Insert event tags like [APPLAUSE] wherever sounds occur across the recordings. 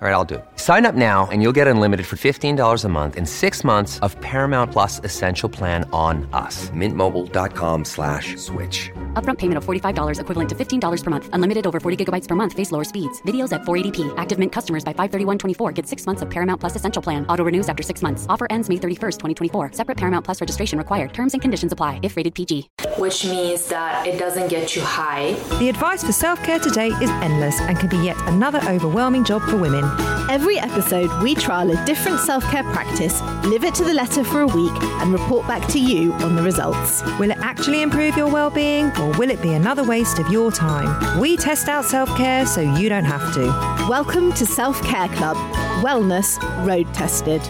All right, I'll do it. Sign up now and you'll get unlimited for $15 a month and six months of Paramount Plus Essential Plan on us. Mintmobile.com slash switch. Upfront payment of $45 equivalent to $15 per month. Unlimited over 40 gigabytes per month. Face lower speeds. Videos at 480p. Active Mint customers by 531.24 get six months of Paramount Plus Essential Plan. Auto renews after six months. Offer ends May 31st, 2024. Separate Paramount Plus registration required. Terms and conditions apply if rated PG. Which means that it doesn't get you high. The advice for self care today is endless and can be yet another overwhelming job for women. Every episode, we trial a different self care practice, live it to the letter for a week, and report back to you on the results. Will it actually improve your well being or will it be another waste of your time? We test out self care so you don't have to. Welcome to Self Care Club Wellness Road Tested.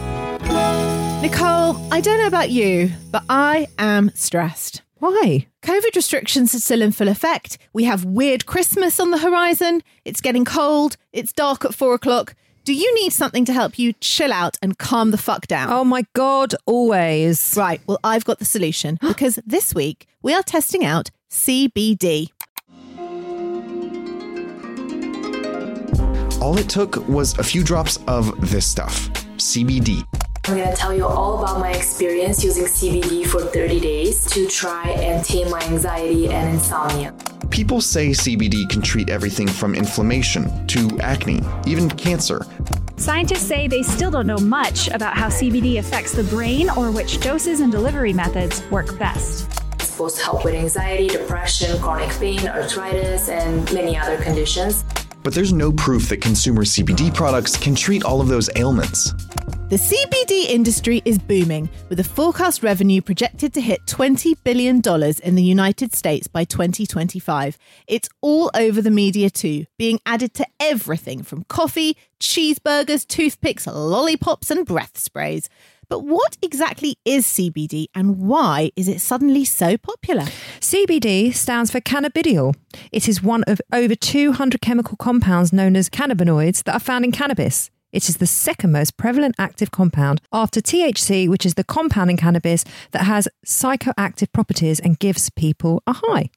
Nicole, I don't know about you, but I am stressed. Why? COVID restrictions are still in full effect. We have weird Christmas on the horizon. It's getting cold. It's dark at four o'clock. Do you need something to help you chill out and calm the fuck down? Oh my God, always. Right, well, I've got the solution [GASPS] because this week we are testing out CBD. All it took was a few drops of this stuff CBD. I'm gonna tell you all about my experience using CBD for 30 days to try and tame my anxiety and insomnia. People say CBD can treat everything from inflammation to acne, even cancer. Scientists say they still don't know much about how CBD affects the brain or which doses and delivery methods work best. It's supposed to help with anxiety, depression, chronic pain, arthritis, and many other conditions. But there's no proof that consumer CBD products can treat all of those ailments. The CBD industry is booming, with a forecast revenue projected to hit $20 billion in the United States by 2025. It's all over the media too, being added to everything from coffee, cheeseburgers, toothpicks, lollipops, and breath sprays. But what exactly is CBD and why is it suddenly so popular? CBD stands for cannabidiol. It is one of over 200 chemical compounds known as cannabinoids that are found in cannabis. It is the second most prevalent active compound after THC, which is the compound in cannabis that has psychoactive properties and gives people a high.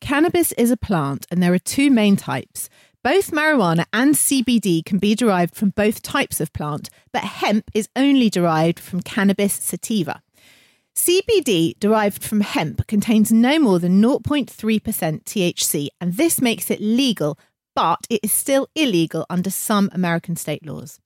Cannabis is a plant, and there are two main types. Both marijuana and CBD can be derived from both types of plant, but hemp is only derived from cannabis sativa. CBD derived from hemp contains no more than 0.3% THC, and this makes it legal, but it is still illegal under some American state laws.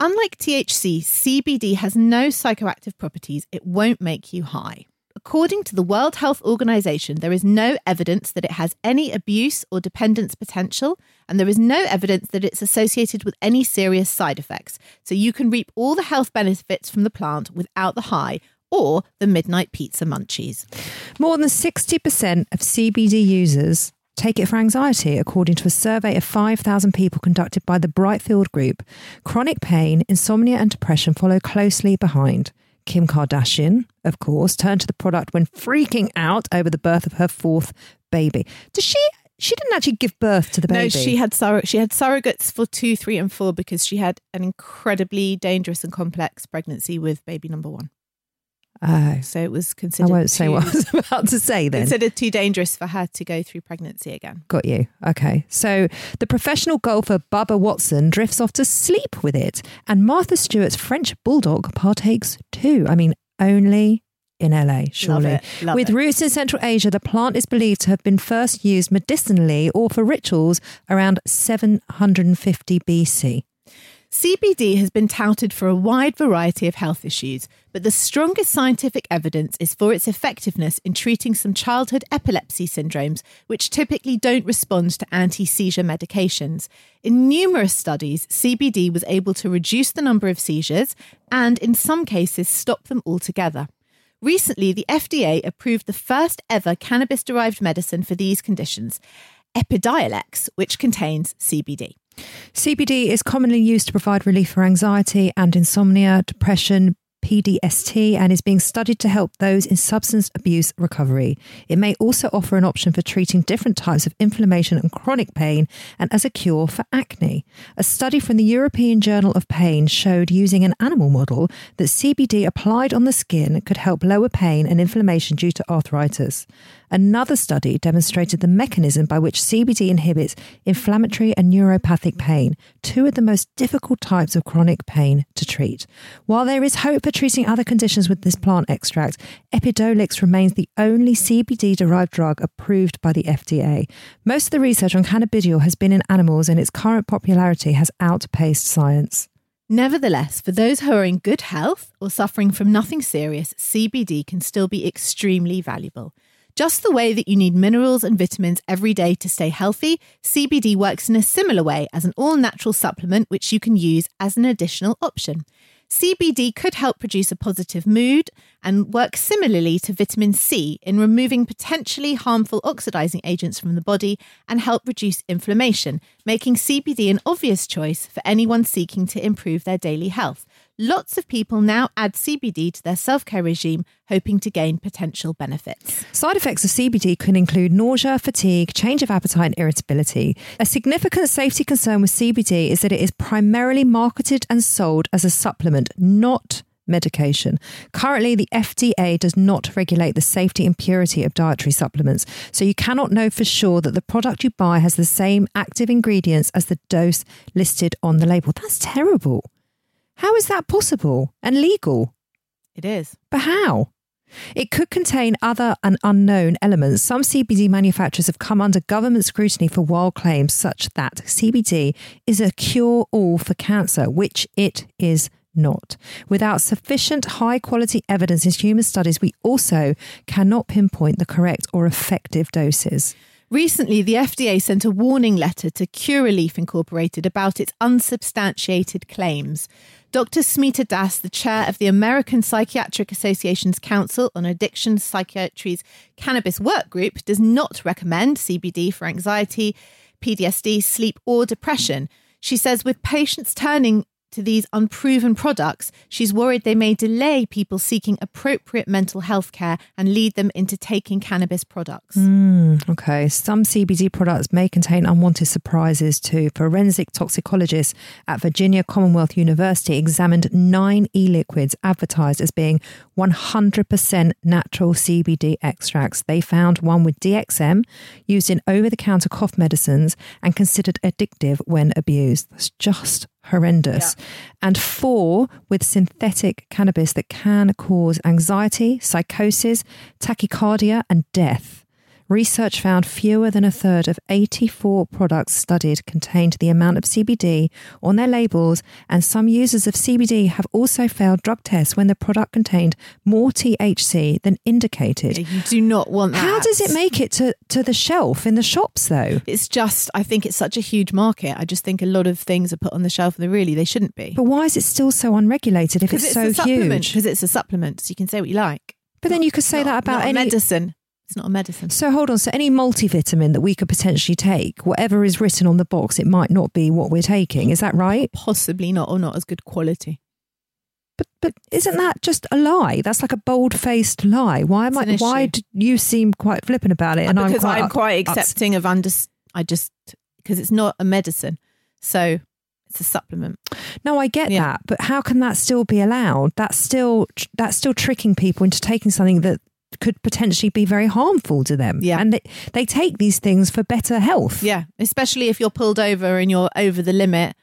Unlike THC, CBD has no psychoactive properties, it won't make you high. According to the World Health Organization, there is no evidence that it has any abuse or dependence potential, and there is no evidence that it's associated with any serious side effects. So you can reap all the health benefits from the plant without the high or the midnight pizza munchies. More than 60% of CBD users take it for anxiety, according to a survey of 5,000 people conducted by the Brightfield Group. Chronic pain, insomnia, and depression follow closely behind. Kim Kardashian, of course, turned to the product when freaking out over the birth of her fourth baby. Does she? She didn't actually give birth to the baby. No, she had surro- she had surrogates for two, three, and four because she had an incredibly dangerous and complex pregnancy with baby number one. Oh, So it was considered. I won't say too- what I was [LAUGHS] about to say then. Considered too dangerous for her to go through pregnancy again. Got you. Okay. So the professional golfer Bubba Watson drifts off to sleep with it, and Martha Stewart's French bulldog partakes too. I mean, only in LA, surely. it, love with it. roots in Central Asia, the plant is believed to have been first used medicinally or for rituals around 750 BC. CBD has been touted for a wide variety of health issues, but the strongest scientific evidence is for its effectiveness in treating some childhood epilepsy syndromes, which typically don't respond to anti seizure medications. In numerous studies, CBD was able to reduce the number of seizures and, in some cases, stop them altogether. Recently, the FDA approved the first ever cannabis derived medicine for these conditions, Epidiolex, which contains CBD. CBD is commonly used to provide relief for anxiety and insomnia, depression, PDST and is being studied to help those in substance abuse recovery. It may also offer an option for treating different types of inflammation and chronic pain and as a cure for acne. A study from the European Journal of Pain showed using an animal model that CBD applied on the skin could help lower pain and inflammation due to arthritis. Another study demonstrated the mechanism by which CBD inhibits inflammatory and neuropathic pain, two of the most difficult types of chronic pain to treat. While there is hope for treating other conditions with this plant extract, Epidiolex remains the only CBD derived drug approved by the FDA. Most of the research on cannabidiol has been in animals, and its current popularity has outpaced science. Nevertheless, for those who are in good health or suffering from nothing serious, CBD can still be extremely valuable. Just the way that you need minerals and vitamins every day to stay healthy, CBD works in a similar way as an all natural supplement which you can use as an additional option. CBD could help produce a positive mood and work similarly to vitamin C in removing potentially harmful oxidizing agents from the body and help reduce inflammation, making CBD an obvious choice for anyone seeking to improve their daily health. Lots of people now add CBD to their self care regime, hoping to gain potential benefits. Side effects of CBD can include nausea, fatigue, change of appetite, and irritability. A significant safety concern with CBD is that it is primarily marketed and sold as a supplement, not medication. Currently, the FDA does not regulate the safety and purity of dietary supplements, so you cannot know for sure that the product you buy has the same active ingredients as the dose listed on the label. That's terrible. How is that possible and legal? It is. But how? It could contain other and unknown elements. Some CBD manufacturers have come under government scrutiny for wild claims such that CBD is a cure all for cancer, which it is not. Without sufficient high quality evidence in human studies, we also cannot pinpoint the correct or effective doses. Recently, the FDA sent a warning letter to Curaleaf Incorporated about its unsubstantiated claims. Dr. Smita Das, the chair of the American Psychiatric Association's Council on Addiction Psychiatry's Cannabis Work Group, does not recommend CBD for anxiety, PTSD, sleep, or depression. She says with patients turning to these unproven products, she's worried they may delay people seeking appropriate mental health care and lead them into taking cannabis products. Mm, okay. Some CBD products may contain unwanted surprises too. Forensic toxicologists at Virginia Commonwealth University examined nine e liquids advertised as being 100% natural CBD extracts. They found one with DXM used in over the counter cough medicines and considered addictive when abused. That's just horrendous. Yeah. And four with synthetic cannabis that can cause anxiety, psychosis, tachycardia, and death. Research found fewer than a third of 84 products studied contained the amount of CBD on their labels, and some users of CBD have also failed drug tests when the product contained more THC than indicated. You do not want that. How does it make it to, to the shelf in the shops, though? It's just, I think it's such a huge market. I just think a lot of things are put on the shelf and they really they shouldn't be. But why is it still so unregulated if it's, it's so huge? Because it's a supplement, so you can say what you like. But then you could say not, that about any medicine. It's not a medicine. So hold on. So any multivitamin that we could potentially take, whatever is written on the box, it might not be what we're taking. Is that right? Possibly not, or not as good quality. But but isn't that just a lie? That's like a bold faced lie. Why am I? Why do you seem quite flippant about it? And because I'm quite, I'm quite accepting of under. I just because it's not a medicine, so it's a supplement. No, I get yeah. that, but how can that still be allowed? That's still that's still tricking people into taking something that could potentially be very harmful to them. Yeah. And they, they take these things for better health. Yeah. Especially if you're pulled over and you're over the limit,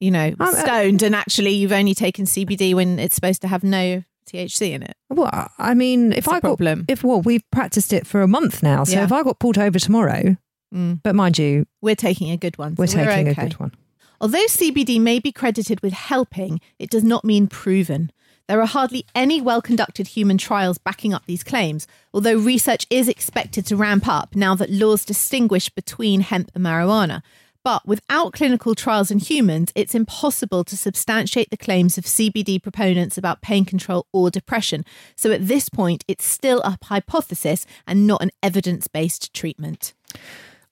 you know, um, stoned, uh, and actually you've only taken CBD when it's supposed to have no THC in it. Well, I mean, if it's I problem. got, if well, we've practiced it for a month now. So yeah. if I got pulled over tomorrow, mm. but mind you, we're taking a good one. We're taking we're okay. a good one. Although CBD may be credited with helping, it does not mean proven. There are hardly any well conducted human trials backing up these claims, although research is expected to ramp up now that laws distinguish between hemp and marijuana. But without clinical trials in humans, it's impossible to substantiate the claims of CBD proponents about pain control or depression. So at this point, it's still a hypothesis and not an evidence based treatment.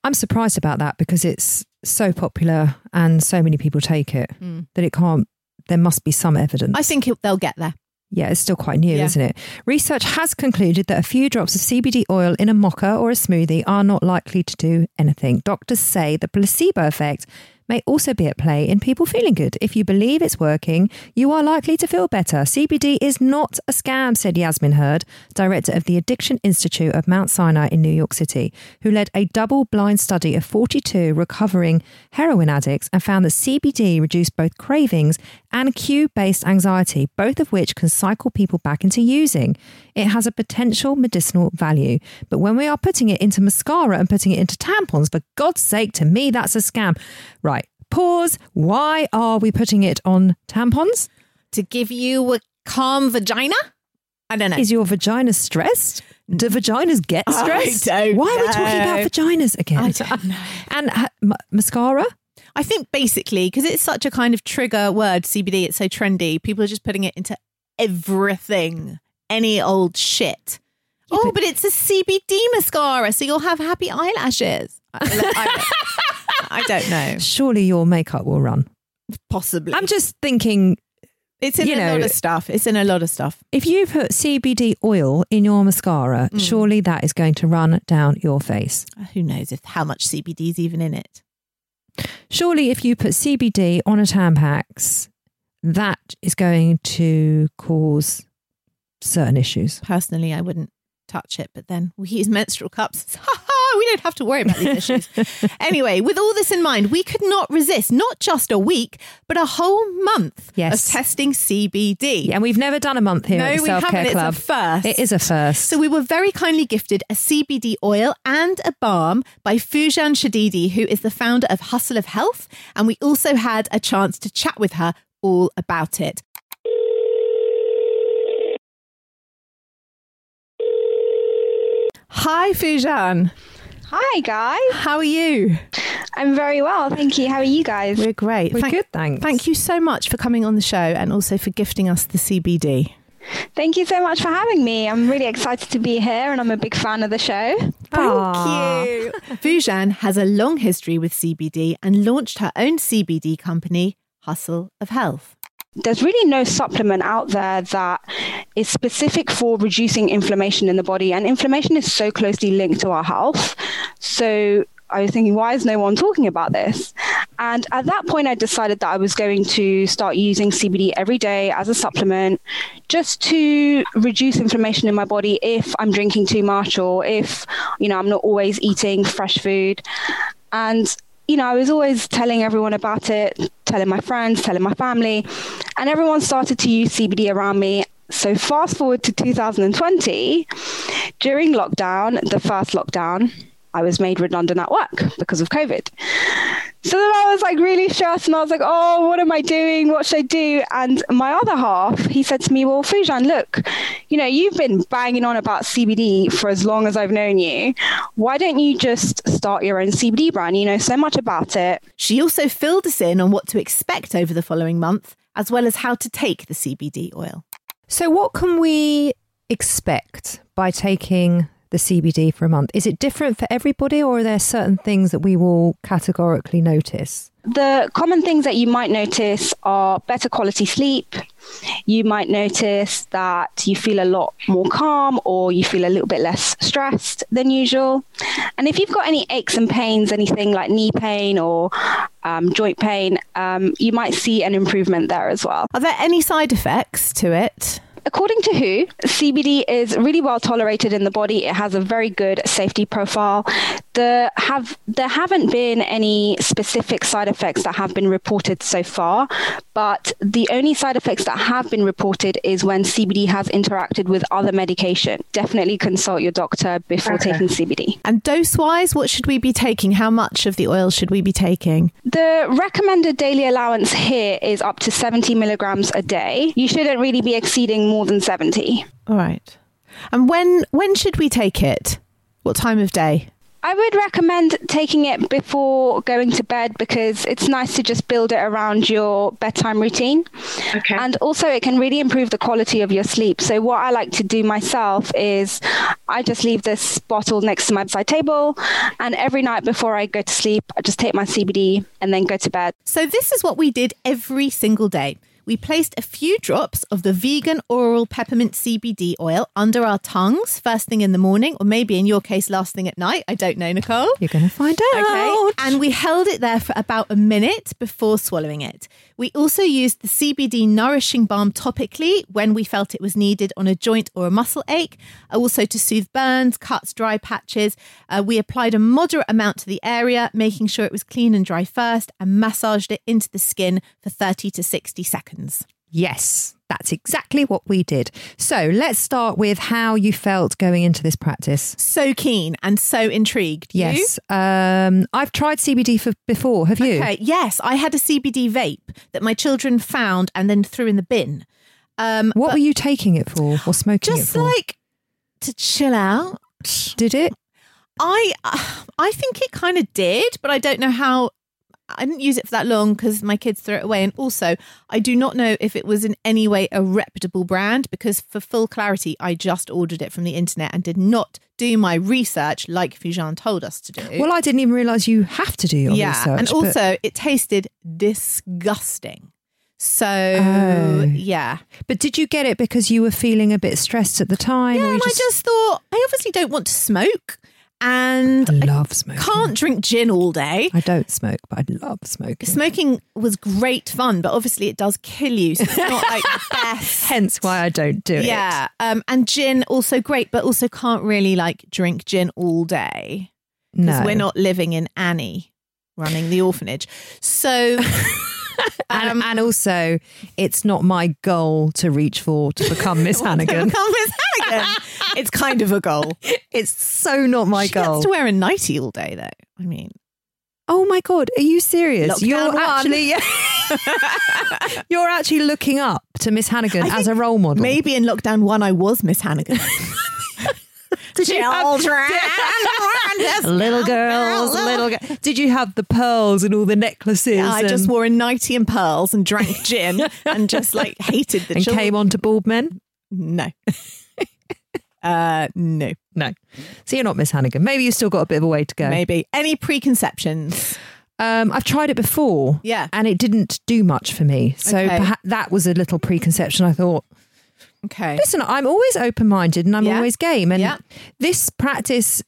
I'm surprised about that because it's so popular and so many people take it mm. that it can't, there must be some evidence. I think it, they'll get there. Yeah, it's still quite new, Yeah. isn't it? Research has concluded that a few drops of CBD oil in a mocha or a smoothie are not likely to do anything. Doctors say the placebo effect may also be at play in people feeling good. If you believe it's working, you are likely to feel better. CBD is not a scam, said Yasmin Hurd, director of the Addiction Institute of Mount Sinai in New York City, who led a double blind study of 42 recovering heroin addicts and found that CBD reduced both cravings and cue based anxiety, both of which can cycle people back into using. It has a potential medicinal value. But when we are putting it into mascara and putting it into tampons, for God's sake, to me, that's a scam. Right. Pause. Why are we putting it on tampons? To give you a calm vagina? I don't know. Is your vagina stressed? Do vaginas get stressed? Why are we talking about vaginas again? I don't know. And uh, m- mascara? I think basically, because it's such a kind of trigger word, CBD, it's so trendy, people are just putting it into everything, any old shit. oh, but it's a CBD mascara, so you'll have happy eyelashes. I don't know. [LAUGHS] Surely your makeup will run. Possibly. I'm just thinking it's in you a know- lot of stuff. It's in a lot of stuff. if you put CBD oil in your mascara, Mm. surely that is going to run down your face. Who knows if how much CBD is even in it? Surely, if you put CBD on a Tampax, that is going to cause certain issues. Personally, I wouldn't touch it, but then we use menstrual cups. [LAUGHS] We don't have to worry about these issues. [LAUGHS] anyway, with all this in mind, we could not resist not just a week, but a whole month Yes. of testing CBD. And we've never done a month here No, at the we Self Care haven't. It's a Club. first. It is a first. So we were very kindly gifted a CBD oil and a balm by Fujan Shadidi, who is the founder of Hustle of Health. And we also had a chance to chat with her all about it. Hi, Fujan. Hi, guys. How are you? I'm very well. Thank you. How are you guys? We're great. We're Thank- good, thanks. Thank you so much for coming on the show and also for gifting us the CBD. Thank you so much for having me. I'm really excited to be here and I'm a big fan of the show. Thank you. Fujan has a long history with CBD and launched her own CBD company, Hustle of Health. There's really no supplement out there that is specific for reducing inflammation in the body, and inflammation is so closely linked to our health. So I was thinking, why is no one talking about this? And at that point, I decided that I was going to start using CBD every day as a supplement just to reduce inflammation in my body if I'm drinking too much or if, you know, I'm not always eating fresh food. And you know, I was always telling everyone about it, telling my friends, telling my family, and everyone started to use CBD around me. So, fast forward to 2020, during lockdown, the first lockdown, I was made redundant at work because of COVID. So then I was like really stressed and I was like, oh, what am I doing? What should I do? And my other half, he said to me, well, Fujan, look, you know, you've been banging on about CBD for as long as I've known you. Why don't you just start your own CBD brand? You know so much about it. She also filled us in on what to expect over the following month, as well as how to take the CBD oil. So, what can we expect by taking the CBD for a month? Is it different for everybody, or are there certain things that we will categorically notice? The common things that you might notice are better quality sleep. You might notice that you feel a lot more calm or you feel a little bit less stressed than usual. And if you've got any aches and pains, anything like knee pain or um, joint pain, um, you might see an improvement there as well. Are there any side effects to it? According to WHO, CBD is really well tolerated in the body. It has a very good safety profile. There have there haven't been any specific side effects that have been reported so far, but the only side effects that have been reported is when CBD has interacted with other medication. Definitely consult your doctor before taking CBD. And dose wise, what should we be taking? How much of the oil should we be taking? The recommended daily allowance here is up to 70 milligrams a day. You shouldn't really be exceeding more than 70. All right. And when when should we take it? What time of day? I would recommend taking it before going to bed because it's nice to just build it around your bedtime routine. Okay. And also, it can really improve the quality of your sleep. So, what I like to do myself is I just leave this bottle next to my bedside table, and every night before I go to sleep, I just take my CBD and then go to bed. So, this is what we did every single day. We placed a few drops of the vegan oral peppermint CBD oil under our tongues first thing in the morning, or maybe in your case, last thing at night. I don't know, Nicole. You're going to find out. Okay. And we held it there for about a minute before swallowing it. We also used the CBD nourishing balm topically when we felt it was needed on a joint or a muscle ache, also to soothe burns, cuts, dry patches. Uh, we applied a moderate amount to the area, making sure it was clean and dry first, and massaged it into the skin for 30 to 60 seconds. Yes, that's exactly what we did. So let's start with how you felt going into this practice. So keen and so intrigued. You? Yes, um, I've tried CBD for before. Have you? Okay. Yes, I had a CBD vape that my children found and then threw in the bin. Um, What were you taking it for or smoking just it for? Just like to chill out? Did it? I I think it kind of did, but I don't know how. I didn't use it for that long because my kids threw it away, and also I do not know if it was in any way a reputable brand. Because for full clarity, I just ordered it from the internet and did not do my research like Fujan told us to do. Well, I didn't even realise you have to do your yeah, research. and but- also it tasted disgusting. So Oh. yeah, But did you get it because you were feeling a bit stressed at the time? yeah, or you and I just thought I obviously don't want to smoke, and I love smoking. can't drink gin all day. I don't smoke, but I love smoking. Smoking was great fun, but obviously it does kill you. So it's not like the [LAUGHS] best. Hence why I don't do it. Yeah. Um, and gin also great, but also can't really like drink gin all day because No. we're not living in Annie running the orphanage. So [LAUGHS] [LAUGHS] And, um, and also, it's not my goal to reach for to become Miss [LAUGHS] Hannigan. become Miss Hannigan. [LAUGHS] it's kind of a goal. It's so not my she goal. gets to wear a nightie all day, though. I mean, Oh my god, are you serious? Lockdown you're one. actually you're actually looking up to Miss Hannigan as a role model. maybe in lockdown one, I was Miss Hannigan. [LAUGHS] Have- little girls, little girls. Did you have the pearls and all the necklaces? Yeah, I just wore a nightie and pearls and drank [LAUGHS] gin and just like hated the and children. came on to bald men. No. [LAUGHS] uh, no, No, so you're not Miss Hannigan. Maybe you still got a bit of a way to go. maybe. Any preconceptions? Um, I've tried it before. Yeah. and it didn't do much for me. So Okay. perhaps that was a little preconception. I thought, Okay. listen, I'm always open minded and I'm Yeah. always game. And Yeah. this practice,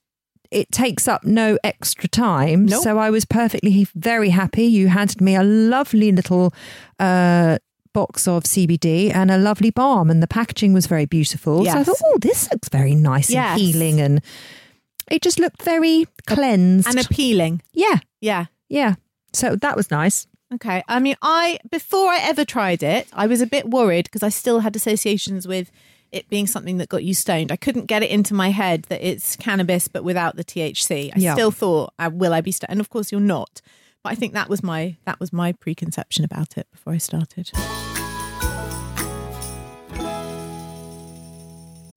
it takes up no extra time. Nope. So I was perfectly very happy. You handed me a lovely little uh, box of CBD and a lovely balm, and the packaging was very beautiful. So I thought, oh, this looks very nice Yes. and healing. And it just looked very cleansed. And appealing. yeah, Yeah. yeah. So that was nice. Okay. I mean, I before I ever tried it, I was a bit worried because I still had associations with it being something that got you stoned. I couldn't get it into my head that it's cannabis but without the THC. I Yeah. still thought, uh, will I be stoned? And of course, you're not. But I think that was my that was my preconception about it before I started.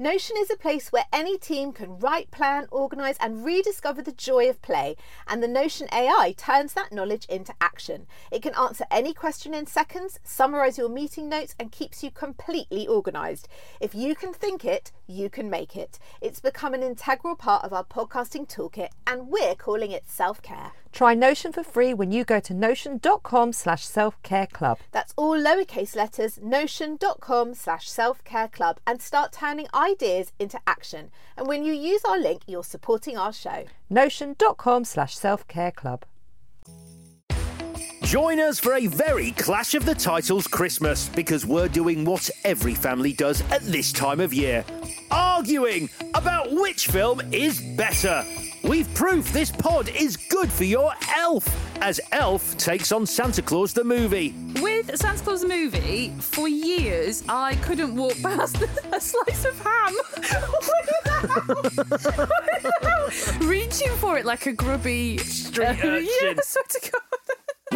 Notion is a place where any team can write, plan, organise, and rediscover the joy of play. And the Notion AI turns that knowledge into action. It can answer any question in seconds, summarise your meeting notes, and keeps you completely organised. If you can think it, you can make it. It's become an integral part of our podcasting toolkit, and we're calling it self care. Try Notion for free when you go to notion.com slash self-care club. That's all lowercase letters, notion.com slash self care club, and start turning ideas into action. And when you use our link, you're supporting our show. Notion.com slash self-care club. Join us for a very Clash of the Titles Christmas because we're doing what every family does at this time of year arguing about which film is better. We've proof this pod is good for your elf as Elf takes on Santa Claus the movie. With Santa Claus the movie, for years I couldn't walk past [LAUGHS] a slice of ham [LAUGHS] [LAUGHS] without reaching for it like a grubby Street uh, urchin. Yeah, I swear to God.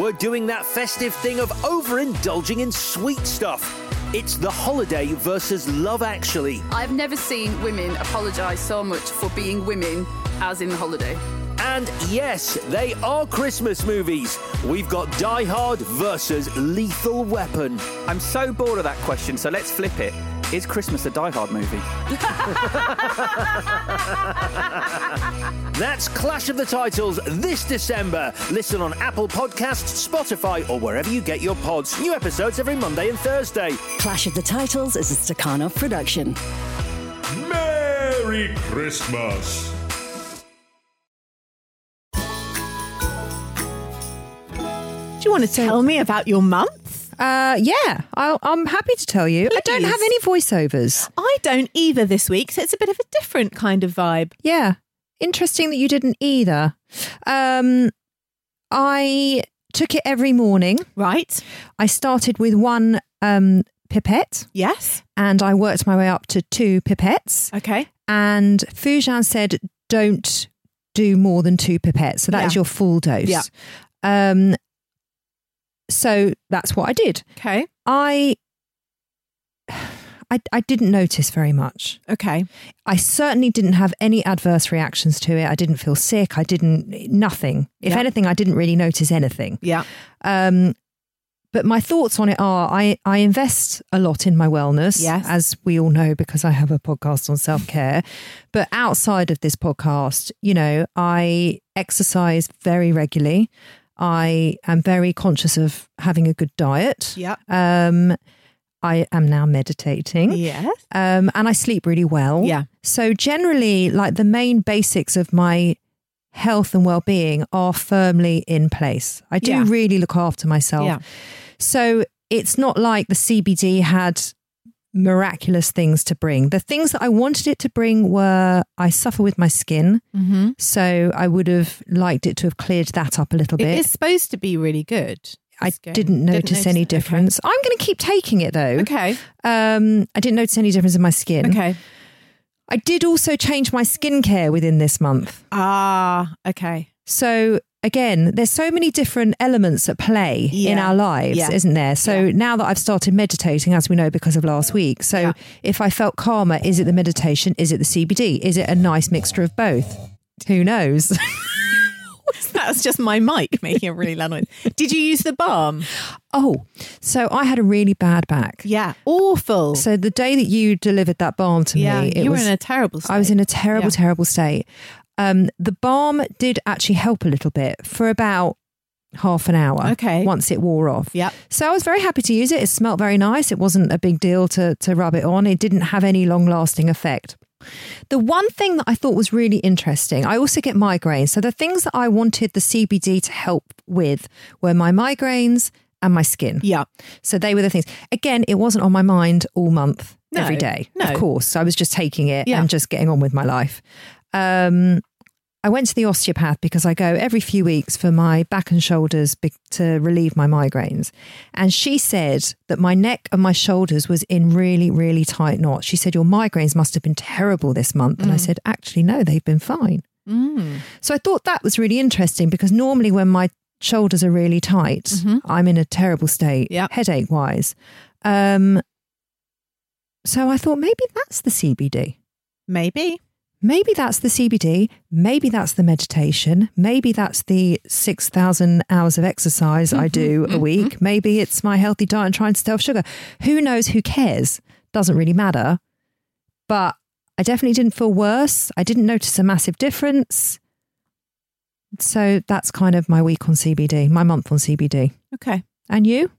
We're doing that festive thing of overindulging in sweet stuff. It's the holiday versus love actually. I've never seen women apologise so much for being women as in the holiday. And yes, they are Christmas movies. We've got Die Hard versus Lethal Weapon. I'm so bored of that question, so let's flip it. Is Christmas a Die Hard movie? [LAUGHS] That's Clash of the Titles this December. Listen on Apple Podcasts, Spotify, or wherever you get your pods. New episodes every Monday and Thursday. Clash of the Titles is a Stakhanov production. Merry Christmas. Do you want to tell me about your month? Uh, yeah, I'll, I'm happy to tell you. I don't have any voiceovers. I don't either this week, so it's a bit of a different kind of vibe. Yeah, interesting that you didn't either. Um, I took it every morning. Right. I started with one um, pipette. Yes. And I worked my way up to two pipettes. Okay. And Fujan said, don't do more than two pipettes. So that is Yeah. your full dose. Yeah. Um, so that's what I did. Okay. I, [SIGHS] I I didn't notice very much. Okay. I certainly didn't have any adverse reactions to it. I didn't feel sick. I didn't nothing. If Yeah. anything, I didn't really notice anything. Yeah. Um, but my thoughts on it are I, I invest a lot in my wellness, Yes. as we all know, because I have a podcast on self care. but outside of this podcast, you know, I exercise very regularly. I am very conscious of having a good diet. Yeah. Um, I am now meditating. Yes. Um, and I sleep really well. Yeah. So generally, like the main basics of my health and well-being are firmly in place. I do Yeah. really look after myself. Yeah. So it's not like the CBD had miraculous things to bring. The things that I wanted it to bring were I suffer with my skin. Mm-hmm. So I would have liked it to have cleared that up a little bit. It's supposed to be really good. I good. didn't notice any it. Okay. difference. I'm going to keep taking it though. Okay. Um, I didn't notice any difference in my skin. Okay. I did also change my skincare within this month. Ah, okay. So again, there's so many different elements at play in our lives, Yeah. isn't there? So now that I've started meditating, as we know, because of last week. So Yeah. if I felt calmer, is it the meditation? Is it the CBD? Is it a nice mixture of both? Who knows? [LAUGHS] That's just my mic making a really loud noise. Did you use the balm? oh, so I had a really bad back. Yeah. Awful. So the day that you delivered that balm to yeah, me, it you was were in a terrible state. I was in a terrible, Yeah. terrible state. Um, the balm did actually help a little bit for about half an hour. Okay. Once it wore off. Yep. So I was very happy to use it. It smelled very nice. It wasn't a big deal to to rub it on. It didn't have any long lasting effect. The one thing that I thought was really interesting, I also get migraines. So the things that I wanted the CBD to help with were my migraines and my skin. Yeah. So they were the things. Again, it wasn't on my mind all month, No, every day. no. Of course. I was just taking it Yeah. and just getting on with my life. Um, I went to the osteopath because I go every few weeks for my back and shoulders be- to relieve my migraines. And she said that my neck and my shoulders was in really, really tight knots. She said, Your migraines must have been terrible this month. And I Mm. said, Actually, no, they've been fine. Mm. So I thought that was really interesting because normally when my shoulders are really tight, Mhm. I'm in a terrible state, Yeah. headache wise. Um, so I thought maybe that's the CBD. Maybe. Maybe that's the CBD. Maybe that's the meditation. Maybe that's the 6,000 hours of exercise I mm-hmm, do a mm-hmm. week. Maybe it's my healthy diet and trying to stay off sugar. Who knows? Who cares? Doesn't really matter. But I definitely didn't feel worse. I didn't notice a massive difference. So that's kind of my week on CBD, my month on CBD. Okay. And you?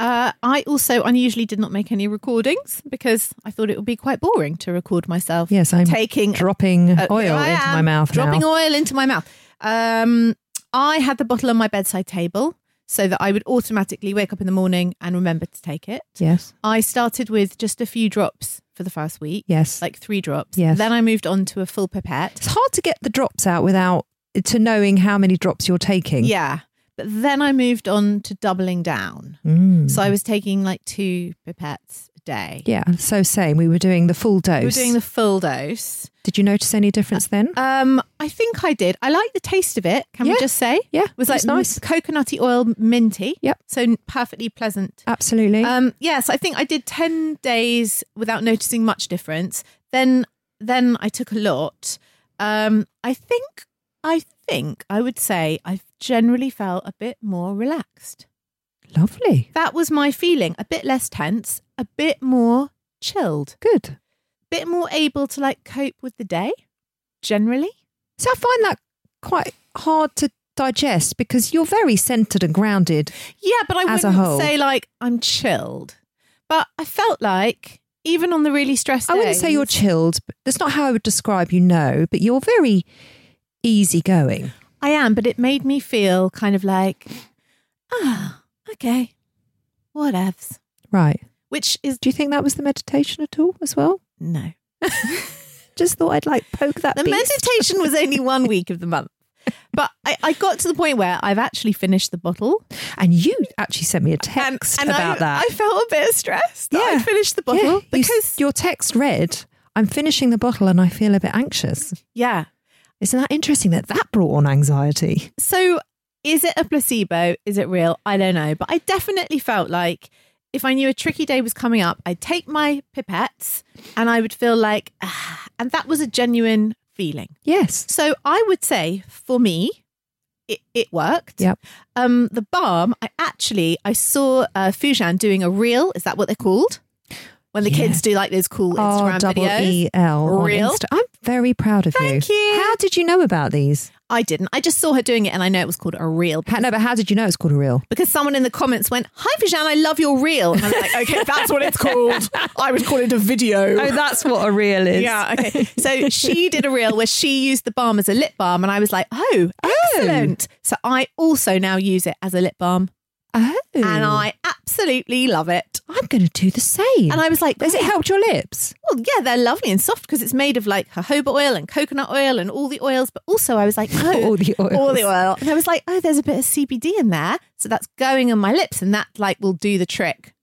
Uh, I also unusually did not make any recordings because I thought it would be quite boring to record myself. Yes, I'm taking dropping Uh, oil into my mouth Dropping now. oil into my mouth. Um, I had the bottle on my bedside table. so that I would automatically wake up in the morning and remember to take it. Yes. I started with just a few drops for the first week. Yes. Like three drops. Yes. Then I moved on to a full pipette. It's hard to get the drops out without to knowing how many drops you're taking. Yeah. But then I moved on to doubling down. Mm. So I was taking like two pipettes a day. Yeah, so same. We were doing the full dose. We were doing the full dose. Did you notice any difference then? Um, I think I did. I like the taste of it. Can Yeah. we just say? Yeah, it was like nice. coconutty oil, minty. Yep. So perfectly pleasant. Absolutely. Um, yes, I think I did ten days without noticing much difference. Then, then I took a lot. Um, I think, I think I would say I've generally felt a bit more relaxed. Lovely. That was my feeling. A bit less tense, a bit more chilled, Good. bit more able to like cope with the day. Generally, So I find that quite hard to digest because you're very centered and grounded. yeah, but I As wouldn't say like I'm chilled. But I felt like even on the really stressed I wouldn't say you're chilled. But that's not how I would describe you, no, but you're very easygoing. I am, but it made me feel kind of like, ah, okay, whatevs. Right. Which is Do you think that was the meditation at all as well? no. [LAUGHS] [LAUGHS] Just thought I'd like poke that The beast. meditation was only one week of the month. But I, I got to the point where I've actually finished the bottle. And you actually sent me a text and about I, that. I felt a bit stressed that Yeah. I'd finished the bottle Yeah, you because, your text read, I'm finishing the bottle and I feel a bit anxious. yeah. Isn't that interesting that that brought on anxiety? So is it a placebo? Is it real? I don't know. But I definitely felt like if I knew a tricky day was coming up, I'd take my pipettes and I would feel like, ah, and that was a genuine feeling. Yes. So I would say for me, it, it worked. Yep. Um, the balm, I actually I saw uh, Fujan doing a reel. Is that what they're called? When the Yeah. kids do like those cool R Instagram double videos. E L on Insta. I'm very proud of you. Thank you. How did you know about these? I didn't. I just saw her doing it, and I know it was called a reel How, no, but how did you know it's called a reel? because someone in the comments went, "Hi, Fujan, I love your reel." And I'm like, "Okay, [LAUGHS] that's what it's called. I would call it a video." Oh, that's what a reel is. Yeah, okay. So she did a reel where she used the balm as a lip balm, and I was like, oh, oh. excellent. So I also now use it as a lip balm, Oh. and I absolutely love it. I'm going to do the same. And I was like, Has it helped your lips? Well, yeah, they're lovely and soft because it's made of like jojoba oil and coconut oil and all the oils. But also, I was like, [LAUGHS] oh, All the oils. all the oil, and I was like, oh, there's a bit of CBD in there, so that's going on my lips, and that like will do the trick.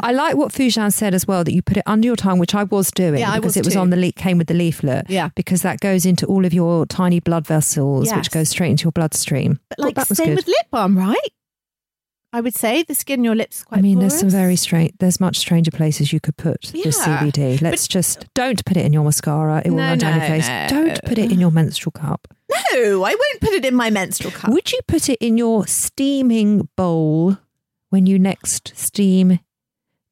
I like what Fujan said as well that you put it under your tongue, which I was doing Yeah, because was it was too. on the leaf, came with the leaflet. Yeah. because that goes into all of your tiny blood vessels, Yes. which goes straight into your bloodstream. But like that was same good. with lip balm, right? I would say the skin in your lips is quite. I mean, there's some very strange. There's much stranger places you could put this Yeah. CBD. Let's just don't put it in your mascara. It will No, run down your face. no. Don't put it in your menstrual cup. No, I won't put it in my menstrual cup. Would you put it in your steaming bowl when you next steam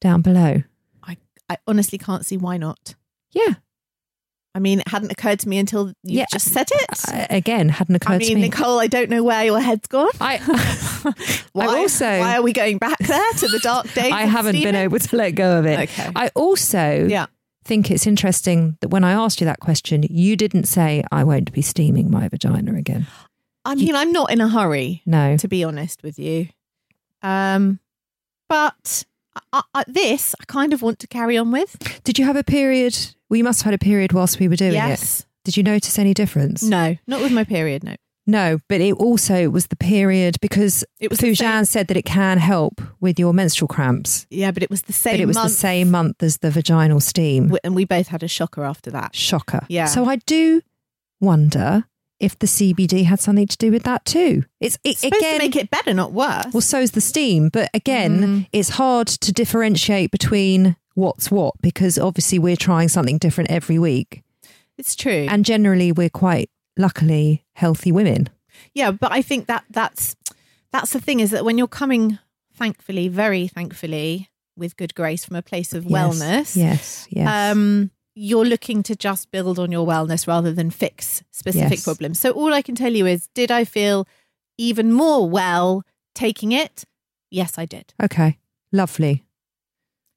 down below? I, I honestly can't see why not. Yeah. I mean, it hadn't occurred to me until you Yeah. just said it. Uh, again, hadn't occurred I mean, to me. Nicole, I don't know where your head's gone. I, [LAUGHS] Why, I also why are we going back there to the dark days? I haven't been able to let go of it. Okay. I also Yeah. think it's interesting that when I asked you that question, you didn't say I won't be steaming my vagina again. I mean, I'm not in a hurry, No. to be honest with you. Um, but I, I, this I kind of want to carry on with. Did you have a period? You must have had a period whilst we were doing Yes. it. Did you notice any difference? No, not with my period. No. No, but it also was the period because It was Fujan said that it can help with your menstrual cramps. Yeah, but it was the same. but it was month, the same month as the vaginal steam. and we both had a shocker after that. Shocker. Yeah. So I do wonder if the CBD had something to do with that too. It's it, It's supposed again to make it better, not worse. Well, so's the steam, but again, Mm. it's hard to differentiate between what's what because obviously we're trying something different every week, it's true. and generally we're quite luckily healthy women. Yeah, but I think that that's that's the thing is that when you're coming, thankfully, very thankfully, with good grace from a place of Yes, wellness, Yes, yes. um, you're looking to just build on your wellness rather than fix specific Yes. problems. So all I can tell you is, did I feel even more well taking it? Yes, I did. okay, lovely.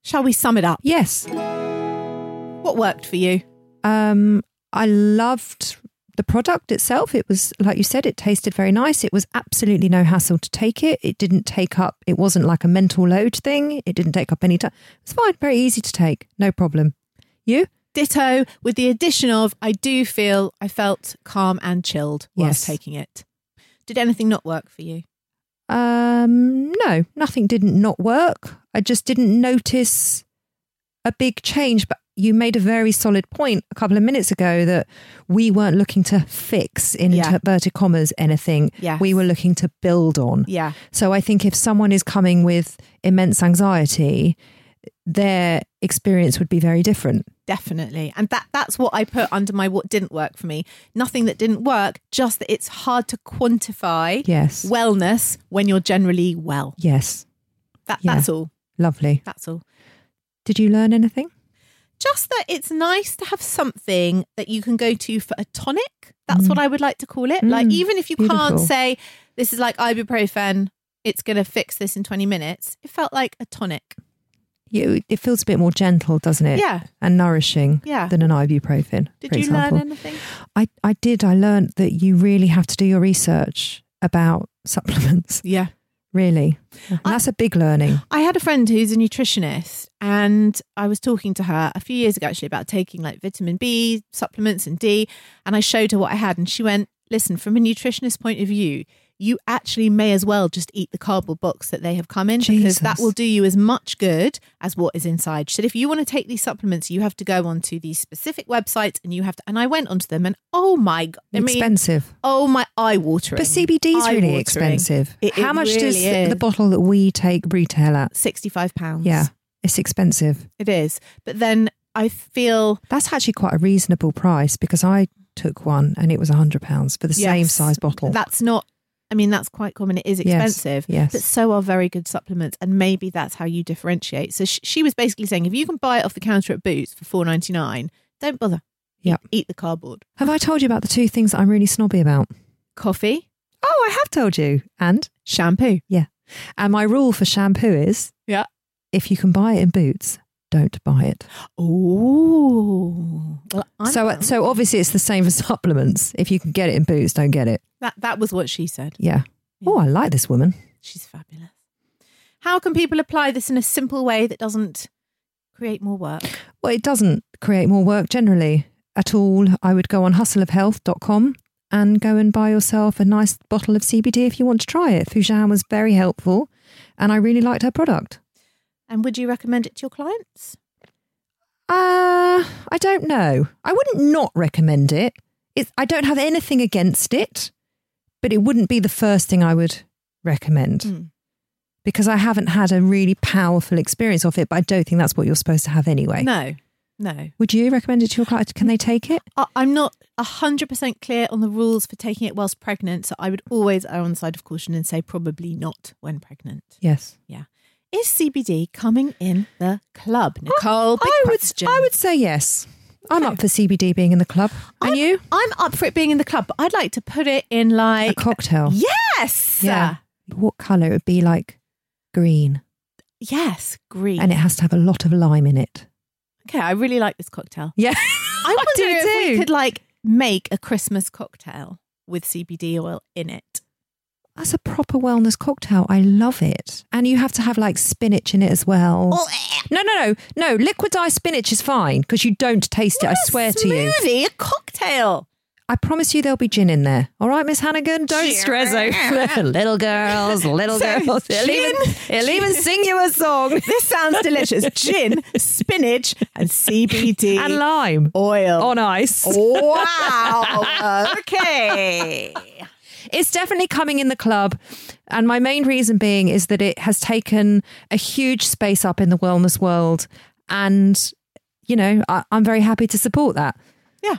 Shall we sum it up? Yes. What worked for you? Um, I loved the product itself, it was, like you said, it tasted very nice. It was absolutely no hassle to take it. It didn't take up, it wasn't like a mental load thing. It didn't take up any time. It's fine, very easy to take, no problem. You? Ditto, with the addition of I do feel I felt calm and chilled whilst Yes. taking it. Did anything not work for you? Um, no, nothing didn't not work. I just didn't notice a big change. But you made a very solid point a couple of minutes ago that we weren't looking to fix in Yeah. inverted commas anything. Yes. We were looking to build on. Yeah. So I think if someone is coming with immense anxiety, their experience would be very different. Definitely. And that that's what I put under my what didn't work for me. Nothing that didn't work, just that it's hard to quantify Yes. wellness when you're generally well. Yes. That Yeah. that's all. Lovely. That's all. Did you learn anything? Just that it's nice to have something that you can go to for a tonic. That's what I would like to call it. like Mm, even if you can't say this is like ibuprofen, it's going to fix this in 20 minutes. It felt like a tonic. You, it feels a bit more gentle, doesn't it? Yeah. And nourishing Yeah. than an ibuprofen. Did you example. learn anything? I, I did. I learned that you really have to do your research about [LAUGHS] supplements. Yeah. Really. And that's a big learning. I had a friend who's a nutritionist, and I was talking to her a few years ago actually about taking like vitamin B supplements and D. And I showed her what I had, and she went, Listen, from a nutritionist point of view, you actually may as well just eat the cardboard box that they have come in because that will do you as much good as what is inside. She said, if you want to take these supplements, you have to go onto these specific websites and you have to. And I went onto them, and oh my God, I mean, expensive. oh my eye watering. But CBD is really expensive. It- it How much does really the, the bottle that we take retail at? Sixty-five pounds. Yeah, it's expensive. It is. But then I feel That's actually quite a reasonable price because I took one and it was hundred pounds for the same size bottle. That's not. I mean, that's quite common. It is expensive, yes. but so are very good supplements, and maybe that's how you differentiate. So sh- she was basically saying, if you can buy it off the counter at Boots for four ninety nine, don't bother. Yep. Eat the cardboard. Have I told you about the two things that I'm really snobby about? Coffee. Oh, I have told you. And shampoo. Yeah. And my rule for shampoo is Yeah. if you can buy it in Boots, don't buy it. Oh. Well, so uh, know. so obviously it's the same for supplements. If you can get it in Boots, don't get it. that that was what she said. Yeah. Oh, I like this woman. She's fabulous. How can people apply this in a simple way that doesn't create more work? Well, it doesn't create more work generally at all. I would go on hustleofhealth.com and go and buy yourself a nice bottle of CBD if you want to try it. Fujan was very helpful and I really liked her product. And would you recommend it to your clients? Uh, I don't know. I wouldn't not recommend it. It's, I don't have anything against it, but it wouldn't be the first thing I would recommend Hmm. because I haven't had a really powerful experience of it, but I don't think that's what you're supposed to have anyway. No, no. Would you recommend it to your client? Can they take it? I- I'm not 100% clear on the rules for taking it whilst pregnant, so I would always err on the side of caution and say probably not when pregnant. Yes. Yeah. Is CBD coming in the club? Nicole, big I would. I would say yes. I'm up for CBD being in the club. And you? I'm up for it being in the club, but I'd like to put it in like A cocktail. Yes. Yeah. What colour? It would be like green. Yes, green. And it has to have a lot of lime in it. okay, I really like this cocktail. Yeah. [LAUGHS] I wonder do if we could like make a Christmas cocktail with CBD oil in it. That's a proper wellness cocktail. I love it. And you have to have like spinach in it as well. Oh, eh. no, no, no. No, liquidized spinach is fine because you don't taste it. I swear to you. Smoothie, a cocktail. I promise you there'll be gin in there. All right, Miss Hannigan? Don't Gin. stress over [LAUGHS] little girls, little So, girls. It'll gin- even, it'll even sing you a song. [LAUGHS] This sounds delicious. Gin, spinach, and CBD and lime oil on ice. Wow. okay. [LAUGHS] It's definitely coming in the club. And my main reason being is that it has taken a huge space up in the wellness world. And, you know, I, I'm very happy to support that. Yeah.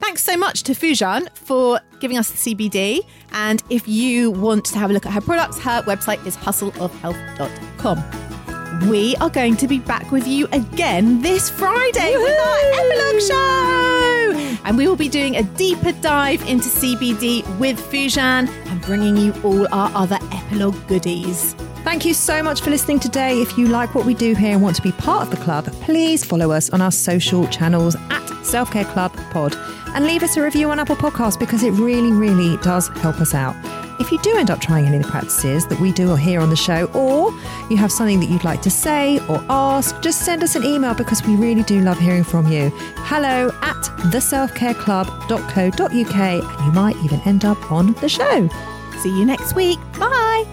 Thanks so much to Fujan for giving us the CBD. And if you want to have a look at her products, her website is hustleofhealth.com. We are going to be back with you again this Friday with our epilogue show. [LAUGHS] And we will be doing a deeper dive into CBD with Fujan and bringing you all our other epilogue goodies. Thank you so much for listening today. If you like what we do here and want to be part of the club, please follow us on our social channels at Self Care Club Pod and leave us a review on Apple Podcasts because it really, really does help us out. If you do end up trying any of the practices that we do or hear on the show, or you have something that you'd like to say or ask, just send us an email because we really do love hearing from you. Hello at theselfcareclub.co.uk, and you might even end up on the show. See you next week. Bye.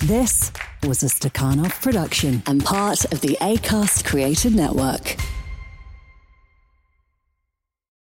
This was a Stakhanov production and part of the ACAST Creative Network.